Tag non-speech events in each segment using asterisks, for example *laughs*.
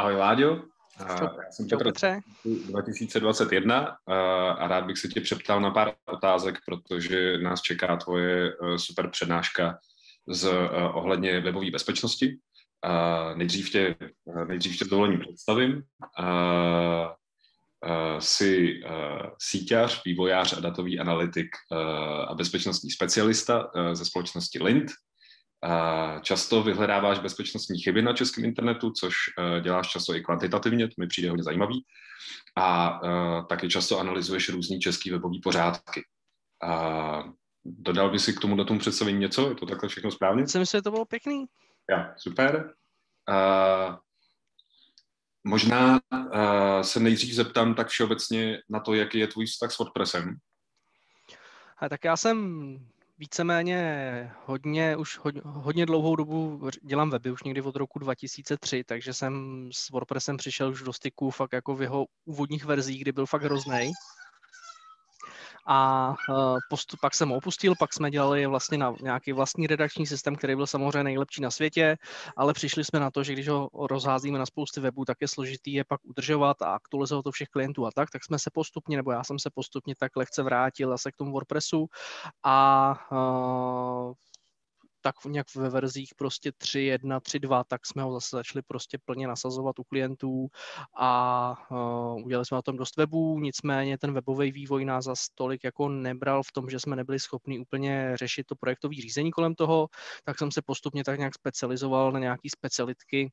Ahoj Láďo, já jsem Petr 2021 a rád bych se tě přeptal na pár otázek, protože nás čeká tvoje e, super přednáška z e, ohledně webové bezpečnosti. Nejdřív tě, e, nejdřív tě dovolení představím. Jsi síťař, vývojář a datový analytik a bezpečnostní specialista ze společnosti Lint, Často vyhledáváš bezpečnostní chyby na českém internetu, což eh, děláš často i kvantitativně, to mi přijde hodně zajímavý. A eh, taky často analyzuješ různý český webový pořádky. A dodal by si k tomu datum představení něco? Je to takhle všechno správně? Myslím že to bylo pěkný. Ja, super. Možná uh, se nejdřív zeptám tak všeobecně na to, jaký je tvůj vztah s WordPressem. A tak já jsem víceméně hodně, už hodně, hodně dlouhou dobu dělám weby, už někdy od roku 2003, takže jsem s WordPressem přišel už do styku fakt jako v jeho úvodních verzích, kdy byl fakt hrozný a e, postup, pak jsem ho opustil, pak jsme dělali vlastně na nějaký vlastní redakční systém, který byl samozřejmě nejlepší na světě, ale přišli jsme na to, že když ho rozházíme na spousty webů, tak je složitý je pak udržovat a aktualizovat to všech klientů a tak, tak jsme se postupně, nebo já jsem se postupně tak lehce vrátil zase k tomu WordPressu a uh, tak nějak ve verzích prostě 3.1, 3.2, tak jsme ho zase začali prostě plně nasazovat u klientů a uh, udělali jsme na tom dost webů, nicméně ten webový vývoj nás za tolik jako nebral v tom, že jsme nebyli schopni úplně řešit to projektové řízení kolem toho, tak jsem se postupně tak nějak specializoval na nějaký specialitky,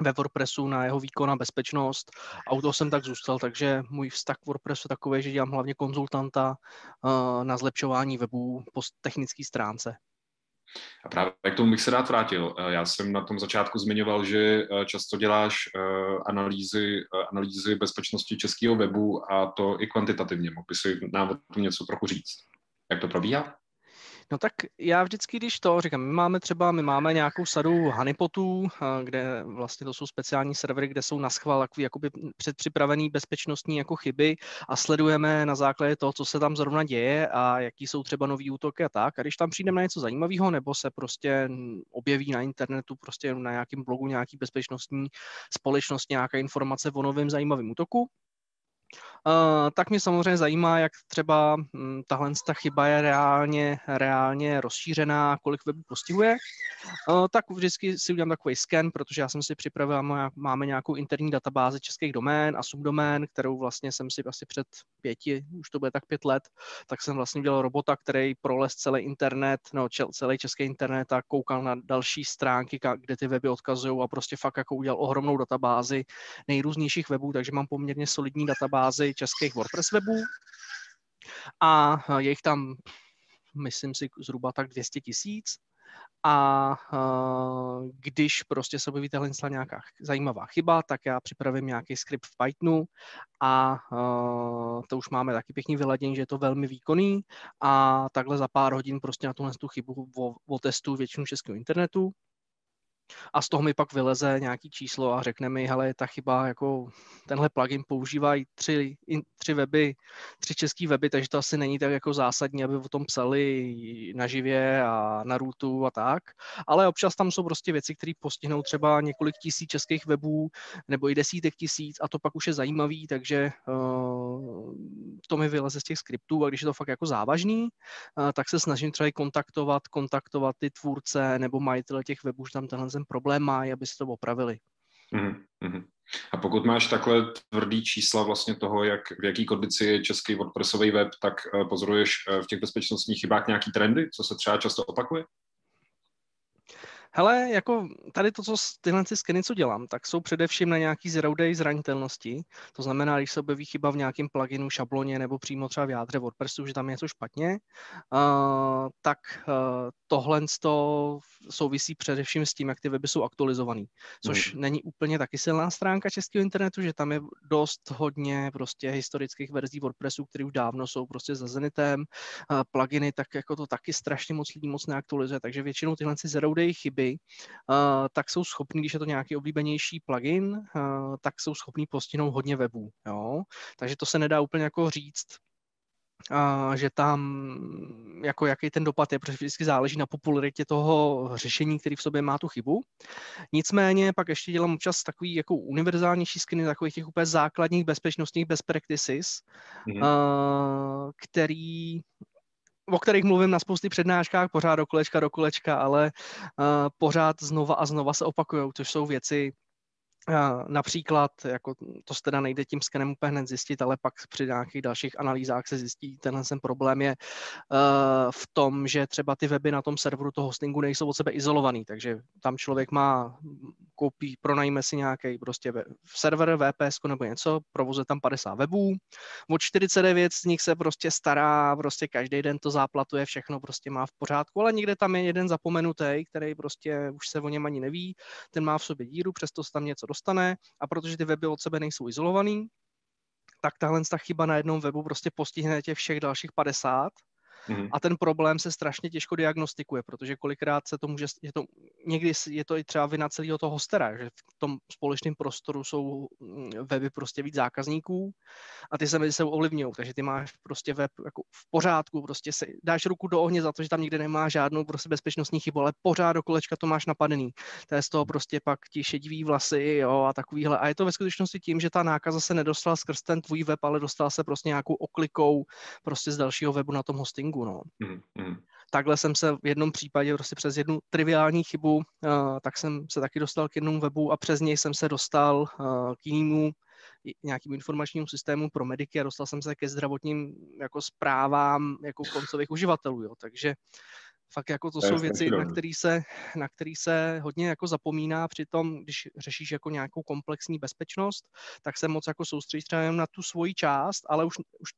ve WordPressu na jeho výkon a bezpečnost a u toho jsem tak zůstal, takže můj vztah k WordPressu je takový, že dělám hlavně konzultanta uh, na zlepšování webů po technické stránce. A právě k tomu bych se rád vrátil. Eh, já jsem na tom začátku zmiňoval, že eh, často děláš eh, analýzy, analýzy bezpečnosti českého webu a to i kvantitativně. Mohl by si nám o tom něco trochu říct? Jak to probíhá? No tak já vždycky, když to říkám, my máme třeba, my máme nějakou sadu honeypotů, kde vlastně to jsou speciální servery, kde jsou na schvál takový jakoby předpřipravený bezpečnostní jako chyby a sledujeme na základě toho, co se tam zrovna děje a jaký jsou třeba nový útoky a tak. A když tam přijdeme na něco zajímavého nebo se prostě objeví na internetu, prostě na nějakém blogu nějaký bezpečnostní společnost, nějaká informace o novém zajímavém útoku, tak mě samozřejmě zajímá, jak třeba hm, tahle ta chyba je reálně, reálně rozšířená, kolik webů postihuje. Uh, tak vždycky si udělám takový scan, protože já jsem si připravil, máme nějakou interní databázi českých domén a subdomén, kterou vlastně jsem si asi před pěti, už to bude tak pět let, tak jsem vlastně dělal robota, který prolez celý internet, no celý český internet a koukal na další stránky, kde ty weby odkazují a prostě fakt jako udělal ohromnou databázi nejrůznějších webů, takže mám poměrně solidní databázi českých WordPress webů. A je jich tam, myslím si, zhruba tak 200 tisíc. A uh, když prostě se objeví tahle nějaká zajímavá chyba, tak já připravím nějaký skript v Pythonu. A uh, to už máme taky pěkný vyladění, že je to velmi výkonný. A takhle za pár hodin prostě na tuhle tu chybu otestuju většinu českého internetu a z toho mi pak vyleze nějaký číslo a řekne mi, hele, ta chyba, jako tenhle plugin používají tři, tři weby, tři český weby, takže to asi není tak jako zásadní, aby o tom psali naživě a na rootu a tak, ale občas tam jsou prostě věci, které postihnou třeba několik tisíc českých webů nebo i desítek tisíc a to pak už je zajímavý, takže uh, to mi vyleze z těch skriptů a když je to fakt jako závažný, uh, tak se snažím třeba kontaktovat, kontaktovat ty tvůrce nebo majitele těch webů, že tam tenhle ten problém mají, aby se to opravili. Mm-hmm. A pokud máš takhle tvrdý čísla vlastně toho, jak, v jaký kondici je český WordPressový web, tak uh, pozoruješ uh, v těch bezpečnostních chybách nějaký trendy, co se třeba často opakuje? Hele, jako tady to, co tyhle ty skeny, co dělám, tak jsou především na nějaký zero day zranitelnosti. To znamená, když se objeví chyba v nějakém pluginu, šabloně nebo přímo třeba v jádře WordPressu, že tam je něco špatně, uh, tak uh, tohle to souvisí především s tím, jak ty weby jsou aktualizovaný. Což hmm. není úplně taky silná stránka českého internetu, že tam je dost hodně prostě historických verzí WordPressu, které už dávno jsou prostě za Zenitem. Uh, pluginy, tak jako to taky strašně moc lidí moc neaktualizuje, takže většinou tyhle zero day chyby weby, uh, tak jsou schopní, když je to nějaký oblíbenější plugin, uh, tak jsou schopní postihnout hodně webů. Jo? Takže to se nedá úplně jako říct, a že tam, jako jaký ten dopad je, protože vždycky záleží na popularitě toho řešení, který v sobě má tu chybu. Nicméně pak ještě dělám občas takový jako univerzálnější skiny takových těch úplně základních bezpečnostních best practices, mm-hmm. a, který o kterých mluvím na spousty přednáškách, pořád do kolečka, do kolečka, ale uh, pořád znova a znova se opakují, což jsou věci, Například, jako to se teda nejde tím skenem úplně hned zjistit, ale pak při nějakých dalších analýzách se zjistí, tenhle ten problém je uh, v tom, že třeba ty weby na tom serveru toho hostingu nejsou od sebe izolovaný, takže tam člověk má, koupí, pronajme si nějaký prostě server, VPS nebo něco, provozuje tam 50 webů, od 49 z nich se prostě stará, prostě každý den to záplatuje, všechno prostě má v pořádku, ale někde tam je jeden zapomenutý, který prostě už se o něm ani neví, ten má v sobě díru, přesto se tam něco dostane a protože ty weby od sebe nejsou izolovaný, tak tahle ta chyba na jednom webu prostě postihne těch všech dalších 50 Mm-hmm. A ten problém se strašně těžko diagnostikuje, protože kolikrát se to může, je to, někdy je to i třeba vina celého toho hostera, že v tom společném prostoru jsou mm, weby prostě víc zákazníků a ty se mezi sebou ovlivňují, takže ty máš prostě web jako v pořádku, prostě se dáš ruku do ohně za to, že tam nikde nemá žádnou prostě bezpečnostní chybu, ale pořád do kolečka to máš napadený. To je z toho prostě pak ti šedivý vlasy jo, a takovýhle. A je to ve skutečnosti tím, že ta nákaza se nedostala skrz ten tvůj web, ale dostala se prostě nějakou oklikou prostě z dalšího webu na tom hostingu marketingu. No. Mm-hmm. Takhle jsem se v jednom případě prostě přes jednu triviální chybu, uh, tak jsem se taky dostal k jednomu webu a přes něj jsem se dostal uh, k jinému nějakým informačnímu systému pro mediky a dostal jsem se ke zdravotním jako zprávám jako koncových uživatelů. Jo. Takže fakt jako to, to jsou věci, na který, se, na který se hodně jako zapomíná při tom, když řešíš jako nějakou komplexní bezpečnost, tak se moc jako soustředíš třeba jen na tu svoji část, ale už, už,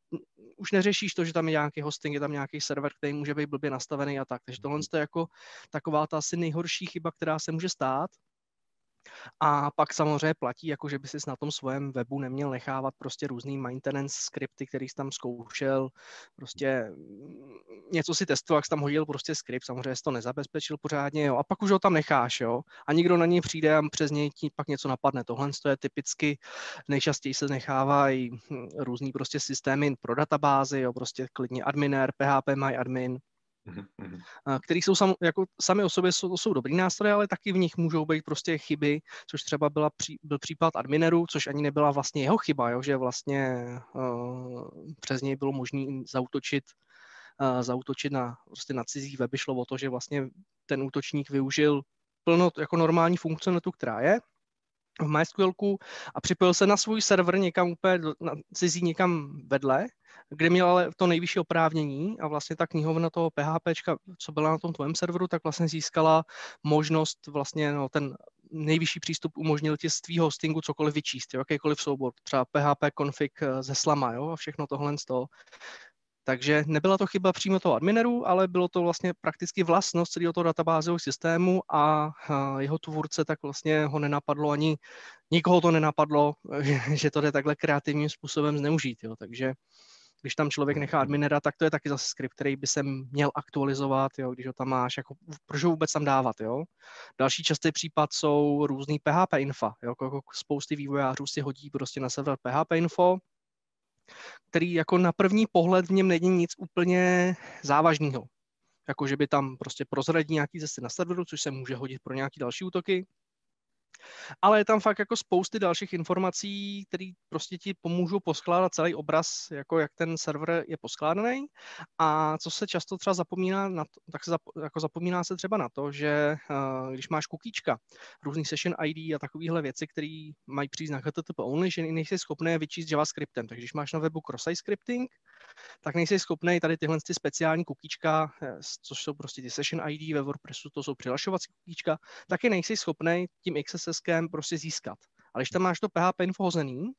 už neřešíš to, že tam je nějaký hosting, je tam nějaký server, který může být blbě nastavený a tak. Takže tohle je jako taková ta asi nejhorší chyba, která se může stát. A pak samozřejmě platí, jako že by si na tom svém webu neměl nechávat prostě různý maintenance skripty, který jsi tam zkoušel, prostě mm, něco si testoval, jak jsi tam hodil prostě skript, samozřejmě jsi to nezabezpečil pořádně, jo, a pak už ho tam necháš, jo, a nikdo na něj přijde a přes něj ti pak něco napadne. Tohle je typicky, nejčastěji se nechávají hm, různý prostě systémy pro databázy, jo, prostě klidně adminer, PHP my admin, Mm-hmm. který jsou sam, jako sami o sobě jsou, jsou dobrý nástroje, ale taky v nich můžou být prostě chyby, což třeba byla pří, byl případ admineru, což ani nebyla vlastně jeho chyba, jo, že vlastně uh, přes něj bylo možné zautočit uh, zautočit na, prostě na cizí weby. Šlo o to, že vlastně ten útočník využil plno jako normální funkcionalitu, která je, v MySQLku a připojil se na svůj server někam úplně na cizí někam vedle, kde měl ale to nejvyšší oprávnění a vlastně ta knihovna toho PHP, co byla na tom tvém serveru, tak vlastně získala možnost vlastně no, ten nejvyšší přístup umožnil ti z tvýho hostingu cokoliv vyčíst, jo, jakýkoliv soubor, třeba PHP config eh, ze slama jo, a všechno tohle z toho. Takže nebyla to chyba přímo toho admineru, ale bylo to vlastně prakticky vlastnost celého toho databázového systému a jeho tvůrce tak vlastně ho nenapadlo ani, nikoho to nenapadlo, *laughs* že to jde takhle kreativním způsobem zneužít. Jo. Takže když tam člověk nechá adminera, tak to je taky zase skript, který by se měl aktualizovat, jo, když ho tam máš, jako, proč ho vůbec tam dávat, jo. Další častý případ jsou různý PHP infa, jo, jako spousty vývojářů si hodí prostě na server PHP info, který jako na první pohled v něm není nic úplně závažného. Jako, že by tam prostě prozradí nějaký zase na serveru, což se může hodit pro nějaké další útoky ale je tam fakt jako spousty dalších informací, které prostě ti pomůžou poskládat celý obraz, jako jak ten server je poskládaný. A co se často třeba zapomíná, na to, tak se zap, jako zapomíná se třeba na to, že uh, když máš kukíčka, různý session ID a takovéhle věci, které mají příznak HTTP only, že nejsi schopný je vyčíst JavaScriptem. Takže když máš na webu cross-site scripting, tak nejsi schopný tady tyhle ty speciální kukíčka, eh, což jsou prostě ty session ID ve WordPressu, to jsou přihlašovací kukíčka, taky nejsi schopný tím XSSkem prostě získat. Ale když tam máš to PHP info hozený,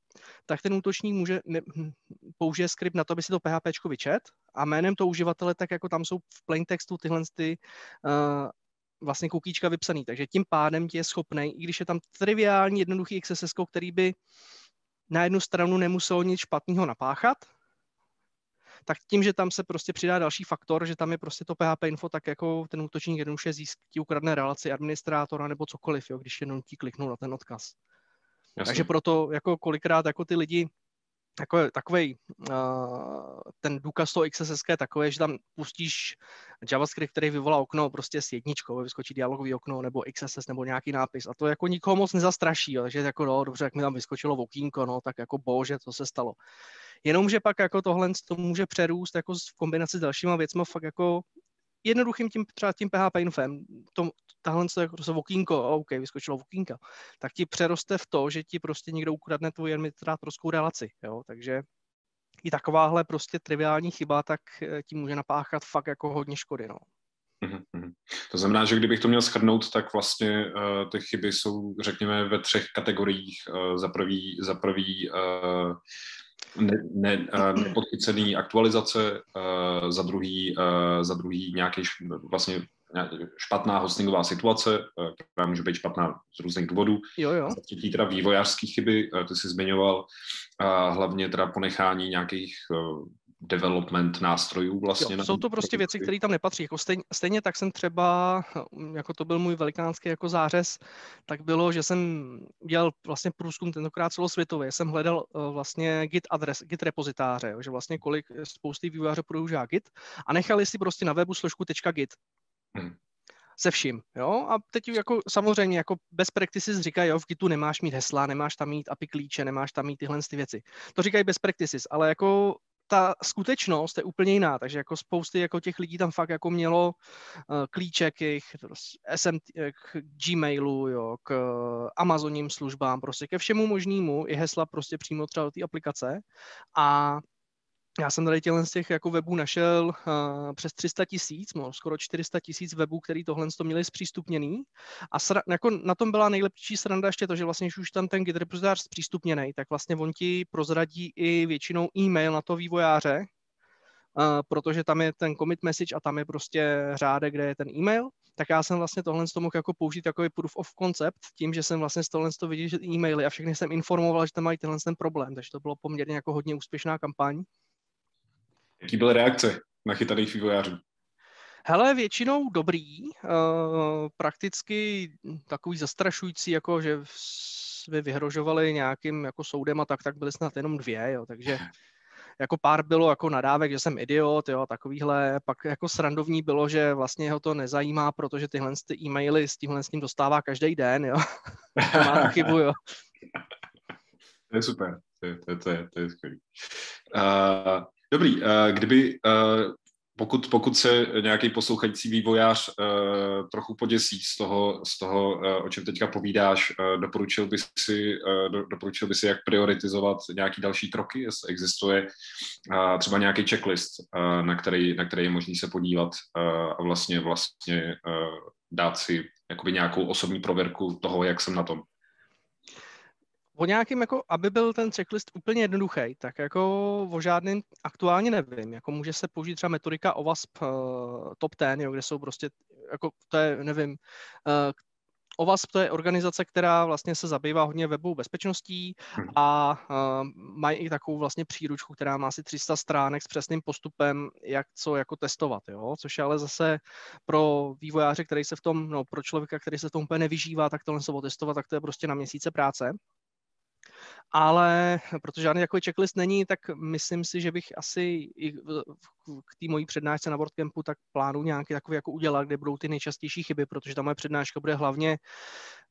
tak ten útočník může ne, hm, použije skript na to, aby si to PHP vyčet a jménem toho uživatele, tak jako tam jsou v plain textu tyhle ty, uh, vlastně kukíčka vypsaný. Takže tím pádem ti je schopný, i když je tam triviální, jednoduchý XSS, který by na jednu stranu nemusel nic špatného napáchat, tak tím, že tam se prostě přidá další faktor, že tam je prostě to PHP info, tak jako ten útočník jednoduše získí ukradne relaci administrátora nebo cokoliv, jo, když jenom ti kliknou na ten odkaz. Jasně. Takže proto jako kolikrát jako ty lidi jako, takový uh, ten důkaz toho XSS je takový, že tam pustíš JavaScript, který vyvolá okno prostě s jedničkou, vyskočí dialogový okno nebo XSS nebo nějaký nápis a to jako nikoho moc nezastraší, jo, takže jako no, dobře, jak mi tam vyskočilo okýnko, no, tak jako bože, co se stalo. Jenomže pak jako tohle to může přerůst jako v kombinaci s dalšíma věcmi fakt jako jednoduchým tím, třeba tím PHP infem, to, tahle se jako okýnko, OK, vyskočilo okýnka, tak ti přeroste v to, že ti prostě někdo ukradne tvoji administrátorskou relaci, jo, takže i takováhle prostě triviální chyba, tak eh, ti může napáchat fakt jako hodně škody, no. Mm-hmm. To znamená, že kdybych to měl schrnout, tak vlastně uh, ty chyby jsou, řekněme, ve třech kategoriích. Uh, za prvý, za prvý uh, ne, ne, nepodchycený aktualizace, za druhý, za druhý nějaký vlastně špatná hostingová situace, která může být špatná z různých důvodů. Jo, jo. Za třetí teda vývojářské chyby, ty jsi zmiňoval, a hlavně teda ponechání nějakých development nástrojů vlastně. Jo, jsou to prostě věci, které tam nepatří. Jako stejně, stejně tak jsem třeba, jako to byl můj velikánský jako zářez, tak bylo, že jsem dělal vlastně průzkum tentokrát celosvětově. Jsem hledal uh, vlastně Git adres, Git repozitáře, jo, že vlastně kolik spousty vývojářů používá Git a nechali si prostě na webu složku .git. Hmm se vším, jo, a teď jako samozřejmě jako bez practices říkají, jo, v Gitu nemáš mít hesla, nemáš tam mít API klíče, nemáš tam mít tyhle ty věci. To říkají bez practices, ale jako ta skutečnost je úplně jiná, takže jako spousty jako těch lidí tam fakt jako mělo uh, klíče k jejich SM, k Gmailu, jo, k Amazonním službám, prostě ke všemu možnému i hesla prostě přímo třeba do té aplikace. A já jsem tady tělen z těch jako webů našel uh, přes 300 tisíc, no, skoro 400 tisíc webů, který tohle to měli zpřístupněný. A sra, jako na tom byla nejlepší sranda ještě to, že vlastně, když už tam ten Git repozitář zpřístupněný, tak vlastně on ti prozradí i většinou e-mail na to vývojáře, uh, protože tam je ten commit message a tam je prostě řádek, kde je ten e-mail. Tak já jsem vlastně tohle to mohl jako použít jako proof of concept, tím, že jsem vlastně z tohle to viděl, že e-maily a všechny jsem informoval, že tam mají tenhle ten problém, takže to bylo poměrně jako hodně úspěšná kampaň. Jaký byly reakce nachytaných vývojářů? Hele, většinou dobrý, uh, prakticky takový zastrašující, jako že jsme vyhrožovali nějakým jako soudem a tak, tak byly snad jenom dvě, jo, takže *laughs* jako pár bylo jako nadávek, že jsem idiot, jo, takovýhle, pak jako srandovní bylo, že vlastně ho to nezajímá, protože tyhle ty e-maily s tímhle s tím dostává každý den, jo. *laughs* Má chybu, jo. To je super, to je, to je, to je, to je skvělý. Uh, Dobrý, uh, kdyby, uh, pokud, pokud se nějaký poslouchající vývojář uh, trochu poděsí z toho, z toho o čem teďka povídáš, doporučil, by si, do, doporučil by si, jak prioritizovat nějaký další kroky, jestli existuje třeba nějaký checklist, na, který, na který je možný se podívat a vlastně, vlastně dát si jakoby nějakou osobní prověrku toho, jak jsem na tom o nějakým, jako, aby byl ten checklist úplně jednoduchý, tak jako o žádným aktuálně nevím. Jako může se použít třeba metodika OWASP uh, Top 10, jo, kde jsou prostě, jako to je, nevím, uh, OWASP to je organizace, která vlastně se zabývá hodně webovou bezpečností hmm. a uh, mají i takovou vlastně příručku, která má asi 300 stránek s přesným postupem, jak co jako testovat, jo? což je ale zase pro vývojáře, který se v tom, no pro člověka, který se v tom úplně nevyžívá, tak tohle se otestovat, tak to je prostě na měsíce práce ale protože žádný takový checklist není, tak myslím si, že bych asi i k té mojí přednášce na WordCampu tak plánu nějaký takový jako udělat, kde budou ty nejčastější chyby, protože ta moje přednáška bude hlavně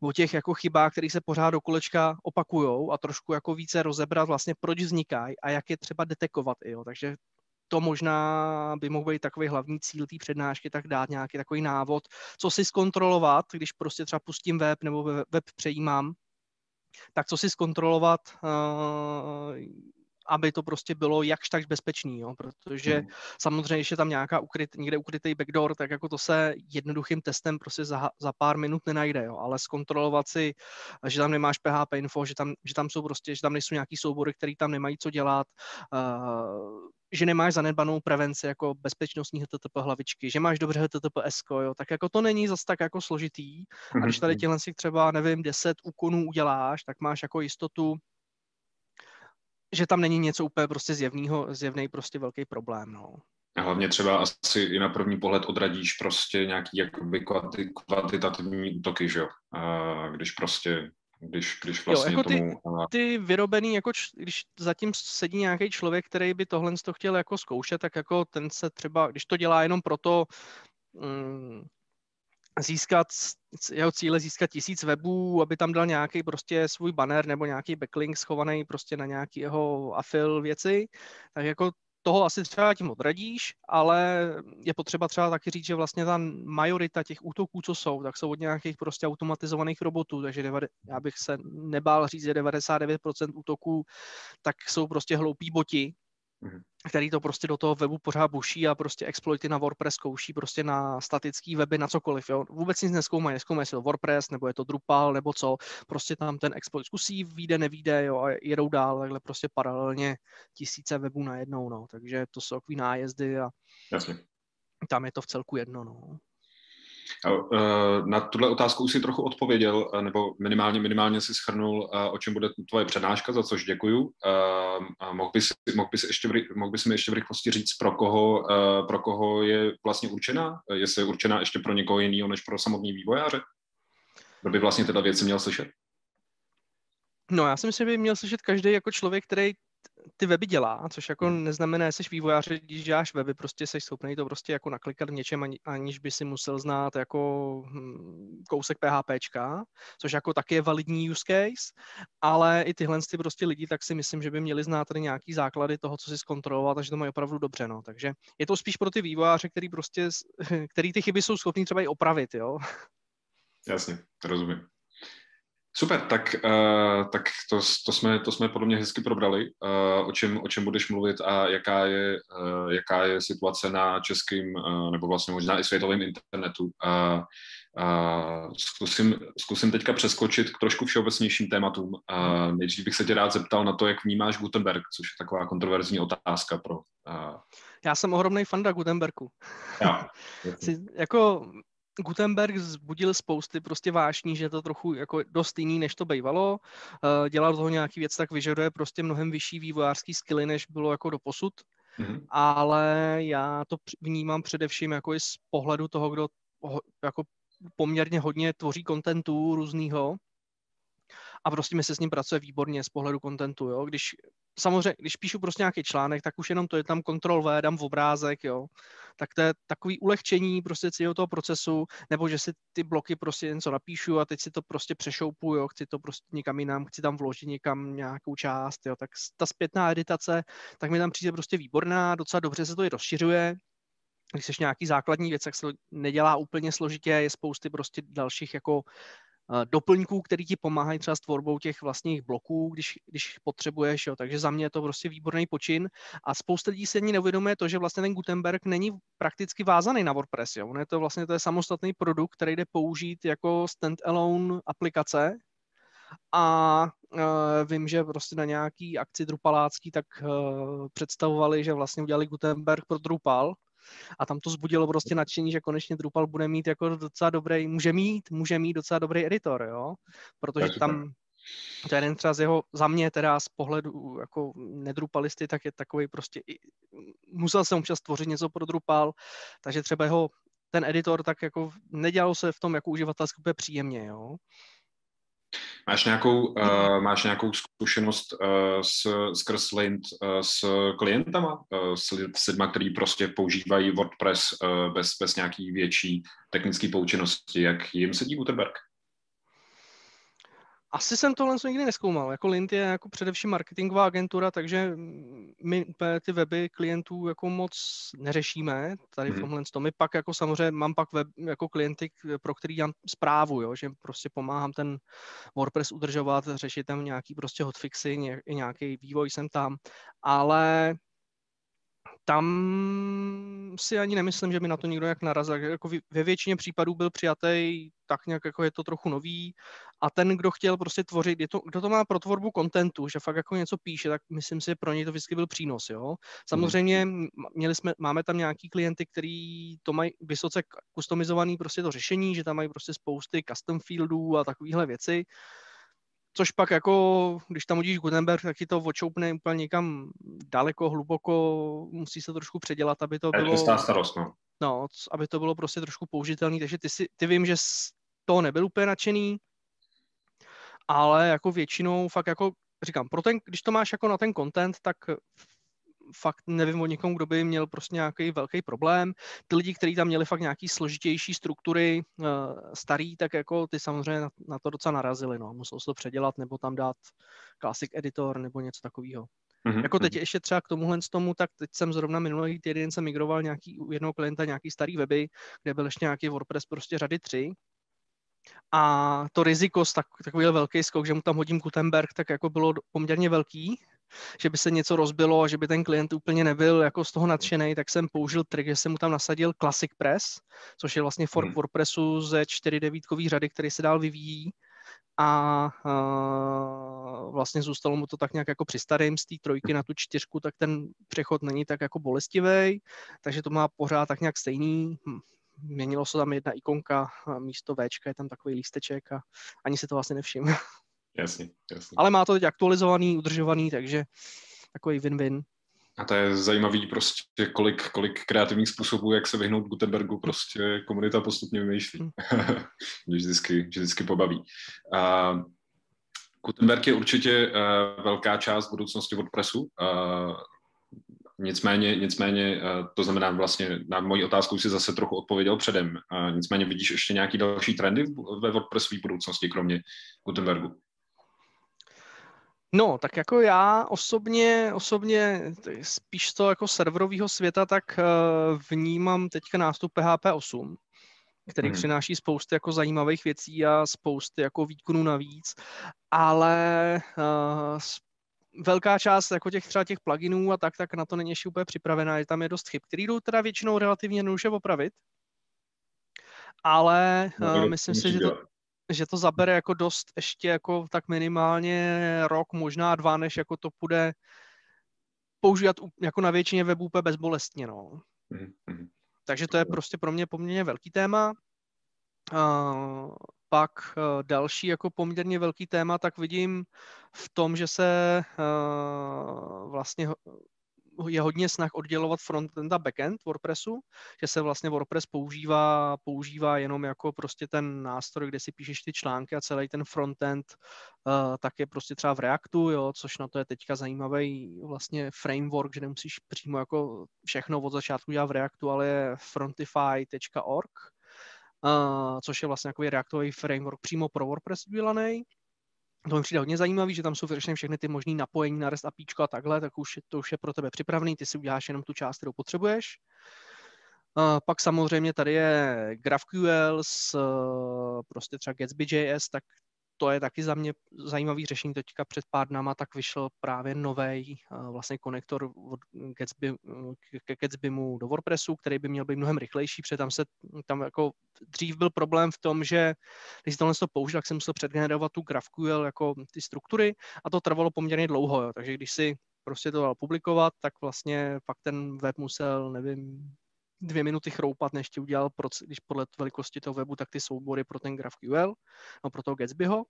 o těch jako chybách, které se pořád do kolečka opakujou a trošku jako více rozebrat vlastně, proč vznikají a jak je třeba detekovat. Jo. Takže to možná by mohl být takový hlavní cíl té přednášky, tak dát nějaký takový návod, co si zkontrolovat, když prostě třeba pustím web nebo web přejímám, tak co si zkontrolovat, uh, aby to prostě bylo jakž tak bezpečný, jo? protože hmm. samozřejmě, když je tam nějaká ukryt, někde ukrytý backdoor, tak jako to se jednoduchým testem prostě za, za pár minut nenajde, jo? ale zkontrolovat si, že tam nemáš PHP info, že tam, že tam jsou prostě, že tam nejsou nějaký soubory, které tam nemají co dělat, uh, že nemáš zanedbanou prevenci jako bezpečnostní HTTP hlavičky, že máš dobře HTTP SK, jo, tak jako to není zas tak jako složitý. A když tady mhm. těhle si třeba, nevím, 10 úkonů uděláš, tak máš jako jistotu, že tam není něco úplně prostě zjevného, zjevný prostě velký problém, no. A hlavně třeba asi i na první pohled odradíš prostě nějaký jakoby kvantitativní útoky, že jo? A když prostě když, když vlastně jo, jako ty, tomu... Ty vyrobený, jako č, když zatím sedí nějaký člověk, který by tohle to chtěl jako zkoušet, tak jako ten se třeba, když to dělá jenom proto, mm, získat, jeho cíle získat tisíc webů, aby tam dal nějaký prostě svůj banner nebo nějaký backlink schovaný prostě na nějaký jeho afil věci, tak jako toho asi třeba tím odradíš, ale je potřeba třeba taky říct, že vlastně ta majorita těch útoků, co jsou, tak jsou od nějakých prostě automatizovaných robotů, takže já bych se nebál říct, že 99% útoků tak jsou prostě hloupí boti. Který to prostě do toho webu pořád buší a prostě exploity na WordPress zkouší prostě na statický weby, na cokoliv. Jo. Vůbec nic neskoumají, neskoumají, jestli to WordPress, nebo je to Drupal, nebo co. Prostě tam ten exploit zkusí, vyjde, nevíde, jo, a jedou dál, takhle prostě paralelně tisíce webů najednou, no. Takže to jsou takový nájezdy a Jasně. tam je to v celku jedno, no. Eh, na tuhle otázku už si trochu odpověděl, eh, nebo minimálně, minimálně si schrnul, eh, o čem bude tvoje přednáška, za což děkuju. Mohl bys, mohl bys, ještě, bys mi ještě v rychlosti říct, pro koho, pro koho je vlastně určená? Jestli je určená ještě pro někoho jiného než pro samotný vývojáře? Kdo by vlastně tyhle věci měl slyšet? No, já si myslím, že by měl slyšet každý jako člověk, který ty weby dělá, což jako hmm. neznamená, že jsi vývojář, když děláš weby, prostě jsi schopný to prostě jako naklikat v něčem, aniž by si musel znát jako hm, kousek PHPčka, což jako taky je validní use case, ale i tyhle ty prostě lidi, tak si myslím, že by měli znát tady nějaký základy toho, co si zkontrolovat, takže to mají opravdu dobře, no. Takže je to spíš pro ty vývojáře, který prostě, *laughs* který ty chyby jsou schopní třeba i opravit, jo. Jasně, rozumím. Super, tak, uh, tak to, to, jsme, to jsme podle mě hezky probrali, uh, o, čem, o čem budeš mluvit a jaká je, uh, jaká je situace na českým, uh, nebo vlastně možná i světovém internetu. Uh, uh, zkusím, zkusím teďka přeskočit k trošku všeobecnějším tématům. Uh, nejdřív bych se tě rád zeptal na to, jak vnímáš Gutenberg, což je taková kontroverzní otázka pro... Uh... Já jsem ohromný fanda Gutenbergu. Já. *laughs* jako Gutenberg zbudil spousty prostě vášní, že je to trochu jako dost jiný, než to bývalo. Eh, dělal toho nějaký věc, tak vyžaduje prostě mnohem vyšší vývojářský skilly, než bylo jako do posud. Mm-hmm. Ale já to vnímám především jako i z pohledu toho, kdo jako poměrně hodně tvoří kontentů různýho a prostě mi se s ním pracuje výborně z pohledu kontentu, jo. Když samozřejmě, když píšu prostě nějaký článek, tak už jenom to je tam Ctrl V, dám v obrázek, jo. Tak to je takový ulehčení prostě celého toho procesu, nebo že si ty bloky prostě něco napíšu a teď si to prostě přešoupu, jo, chci to prostě někam jinam, chci tam vložit někam nějakou část, jo. Tak ta zpětná editace, tak mi tam přijde prostě výborná, docela dobře se to i rozšiřuje, když jsi nějaký základní věc, tak se nedělá úplně složitě, je spousty prostě dalších jako doplňků, který ti pomáhají třeba s tvorbou těch vlastních bloků, když, když potřebuješ. Jo. Takže za mě je to prostě výborný počin. A spousta lidí se ani neuvědomuje to, že vlastně ten Gutenberg není prakticky vázaný na WordPress. Jo. On je to vlastně to je samostatný produkt, který jde použít jako standalone aplikace, a uh, vím, že prostě na nějaký akci Drupalácký tak uh, představovali, že vlastně udělali Gutenberg pro Drupal, a tam to zbudilo prostě nadšení, že konečně Drupal bude mít jako docela dobrý, může mít, může mít docela dobrý editor, jo, protože tam to je jeden třeba z jeho, za mě teda z pohledu jako nedrupalisty, tak je takový prostě, musel jsem občas tvořit něco pro Drupal, takže třeba jeho ten editor tak jako nedělal se v tom jako uživatelsky úplně příjemně, jo. Máš nějakou, uh, máš nějakou zkušenost uh, s, skrz Lint uh, s klientama, uh, s, lidmi, kteří prostě používají WordPress uh, bez, bez nějaký větší technické poučenosti, jak jim sedí Gutenberg? Asi jsem tohle nikdy neskoumal. Jako Lint je jako především marketingová agentura, takže my úplně ty weby klientů jako moc neřešíme tady v hmm. tomhle. My pak jako samozřejmě mám pak web jako klienty, pro který dělám zprávu, jo, že prostě pomáhám ten WordPress udržovat, řešit tam nějaký prostě hotfixy, nějaký vývoj jsem tam, ale tam si ani nemyslím, že by na to někdo jak narazil. Jako ve většině případů byl přijatý tak nějak, jako je to trochu nový a ten, kdo chtěl prostě tvořit, je to, kdo to má pro tvorbu kontentu, že fakt jako něco píše, tak myslím si, že pro něj to vždycky byl přínos, jo. Samozřejmě měli jsme, máme tam nějaký klienty, který to mají vysoce customizovaný prostě to řešení, že tam mají prostě spousty custom fieldů a takovéhle věci, Což pak jako, když tam udíš Gutenberg, tak ti to očoupne úplně někam daleko, hluboko, musí se trošku předělat, aby to bylo... Je starost, no. No, aby to bylo prostě trošku použitelné, takže ty, si, ty vím, že z toho nebyl úplně nadšený, ale jako většinou fakt jako říkám, pro ten, když to máš jako na ten content, tak fakt nevím o někom, kdo by měl prostě nějaký velký problém. Ty lidi, kteří tam měli fakt nějaký složitější struktury uh, starý, tak jako ty samozřejmě na, na to docela narazili, no. Musel se to předělat nebo tam dát classic editor nebo něco takového. Mm-hmm. Jako teď mhm. ještě třeba k tomuhle z tomu, tak teď jsem zrovna minulý týden jsem migroval nějaký, u jednoho klienta nějaký starý weby, kde byl ještě nějaký WordPress prostě řady 3 a to riziko, tak, takový velký skok, že mu tam hodím Gutenberg, tak jako bylo poměrně velký, že by se něco rozbilo a že by ten klient úplně nebyl jako z toho nadšený, tak jsem použil trik, že jsem mu tam nasadil Classic Press, což je vlastně fork hmm. WordPressu ze 4 devítkový řady, který se dál vyvíjí a uh, vlastně zůstalo mu to tak nějak jako při starým z té trojky na tu čtyřku, tak ten přechod není tak jako bolestivý, takže to má pořád tak nějak stejný. Měnilo se tam jedna ikonka, místo V je tam takový lísteček a ani se to vlastně nevšiml. *laughs* Jasně, jasně. Ale má to teď aktualizovaný, udržovaný, takže takový win-win. A to je zajímavý prostě, kolik, kolik kreativních způsobů, jak se vyhnout Gutenbergu, prostě komunita postupně vymýšlí. *laughs* Hmm. Vždycky, vždycky pobaví. A Gutenberg je určitě uh, velká část budoucnosti WordPressu. Uh, nicméně, nicméně uh, to znamená vlastně, na moji otázku si zase trochu odpověděl předem. Uh, nicméně vidíš ještě nějaký další trendy ve WordPressové budoucnosti, kromě Gutenbergu? No, tak jako já osobně, osobně spíš to jako serverového světa, tak eh, vnímám teďka nástup PHP 8, který hmm. přináší spousty jako zajímavých věcí a spousty jako výkonů navíc, ale uh, velká část jako těch třeba těch pluginů a tak, tak na to není ještě úplně připravená, že tam je dost chyb, který jdou teda většinou relativně jednoduše opravit, ale uh, myslím si, že to, že to zabere jako dost ještě jako tak minimálně rok, možná dva, než jako to bude používat jako na většině webů úplně bezbolestně, no. Mm-hmm. Takže to je prostě pro mě poměrně velký téma. Uh, pak uh, další jako poměrně velký téma, tak vidím v tom, že se uh, vlastně je hodně snah oddělovat frontend a backend WordPressu, že se vlastně WordPress používá, používá jenom jako prostě ten nástroj, kde si píšeš ty články a celý ten frontend uh, tak je prostě třeba v Reactu, jo, což na to je teďka zajímavý vlastně framework, že nemusíš přímo jako všechno od začátku dělat v Reactu, ale je frontify.org, uh, což je vlastně takový reaktový framework přímo pro WordPress udělaný to mi přijde hodně zajímavý, že tam jsou všechny, všechny ty možné napojení na REST API a takhle, tak už to už je pro tebe připravený, ty si uděláš jenom tu část, kterou potřebuješ. Uh, pak samozřejmě tady je GraphQL s uh, prostě třeba Gatsby.js, tak to je taky za mě zajímavý řešení. Teďka před pár dnama tak vyšel právě nový vlastně konektor od Gatsby, ke Gatsbymu do WordPressu, který by měl být mnohem rychlejší, protože tam se tam jako dřív byl problém v tom, že když tohle to použil, tak jsem musel předgenerovat tu GraphQL jako ty struktury a to trvalo poměrně dlouho, jo. takže když si prostě to dal publikovat, tak vlastně pak ten web musel, nevím, dvě minuty chroupat, než ti udělal, když podle velikosti toho webu, tak ty soubory pro ten GraphQL, no pro toho Gatsbyho.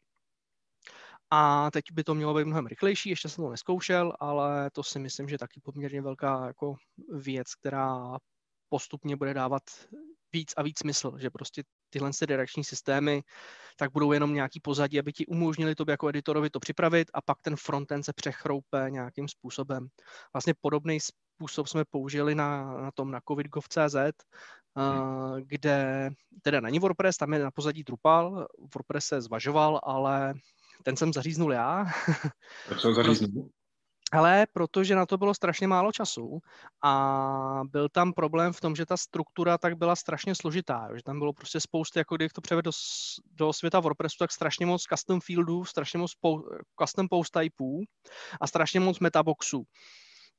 A teď by to mělo být mnohem rychlejší, ještě jsem to neskoušel, ale to si myslím, že taky poměrně velká jako věc, která postupně bude dávat víc a víc smysl, že prostě tyhle redakční systémy tak budou jenom nějaký pozadí, aby ti umožnili to jako editorovi to připravit a pak ten frontend se přechroupe nějakým způsobem. Vlastně podobný způsob jsme použili na, na tom na covidgov.cz, uh, kde teda není WordPress, tam je na pozadí Drupal, WordPress se zvažoval, ale ten jsem zaříznul já. *laughs* Proč jsem zaříznul? Ale protože na to bylo strašně málo času a byl tam problém v tom, že ta struktura tak byla strašně složitá, že tam bylo prostě spousty, jako když to převedl do, do světa WordPressu, tak strašně moc custom fieldů, strašně moc pou, custom post typeů a strašně moc metaboxů.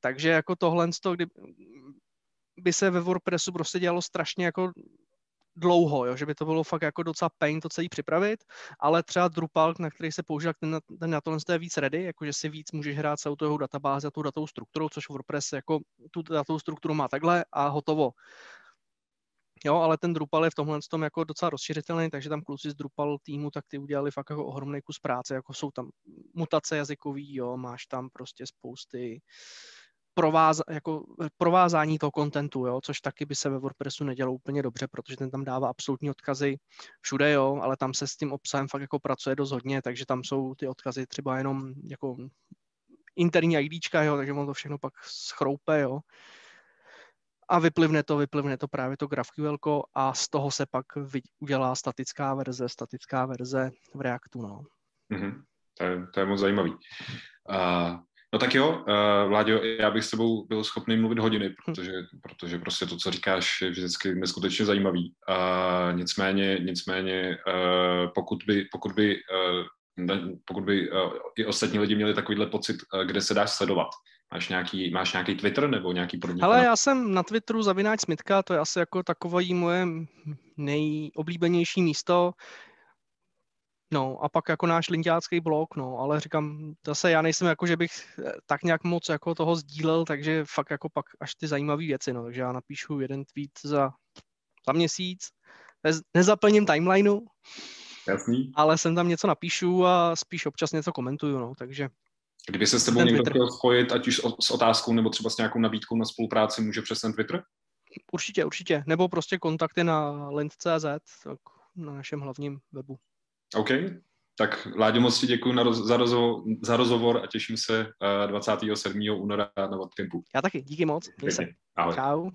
Takže jako tohle, kdy by se ve WordPressu prostě dělalo strašně jako dlouho, jo, že by to bylo fakt jako docela pain to celý připravit, ale třeba Drupal, na který se používá, ten, ten na tohle je víc ready, jakože si víc můžeš hrát celou toho databázi a tou datovou strukturou, což WordPress jako tu datovou strukturu má takhle a hotovo. Jo, ale ten Drupal je v tomhle tom jako docela rozšiřitelný, takže tam kluci z Drupal týmu, tak ty udělali fakt jako ohromný kus práce, jako jsou tam mutace jazykový, jo, máš tam prostě spousty prováz, jako provázání toho kontentu, jo, což taky by se ve WordPressu nedělo úplně dobře, protože ten tam dává absolutní odkazy všude, jo, ale tam se s tím obsahem fakt jako pracuje dost hodně, takže tam jsou ty odkazy třeba jenom jako interní IDčka, jo, takže on to všechno pak schroupe, jo. A vyplivne to, vyplivne to právě to GraphQL a z toho se pak udělá statická verze, statická verze v Reactu, no. Mm-hmm. To, je, to je moc zajímavý. Uh, no tak jo, uh, Vláďo, já bych s tebou byl schopný mluvit hodiny, protože, protože prostě to, co říkáš, je vždycky neskutečně zajímavý. Uh, nicméně, nicméně uh, pokud by, pokud by uh, pokud by uh, i ostatní lidi měli takovýhle pocit, uh, kde se dáš sledovat. Máš nějaký, máš nějaký Twitter nebo nějaký podobný? Ale já jsem na Twitteru zavináč Smitka, to je asi jako takové moje nejoblíbenější místo. No a pak jako náš lindiácký blog, no, ale říkám, zase já nejsem jako, že bych eh, tak nějak moc jako toho sdílel, takže fakt jako pak až ty zajímavé věci, no, takže já napíšu jeden tweet za, za měsíc, nezaplním timelineu, Jasný. Ale sem tam něco napíšu a spíš občas něco komentuju, no, takže... Kdyby se s tebou někdo chtěl spojit, ať už s otázkou nebo třeba s nějakou nabídkou na spolupráci, může přes ten Twitter? Určitě, určitě. Nebo prostě kontakty na lint.cz, tak na našem hlavním webu. OK. Tak Láďo, moc ti děkuji roz, za, rozhovor, za rozhovor a těším se uh, eh, 27. února na Vodcampu. Já taky, díky moc. Měj se. Ahoj. Čau.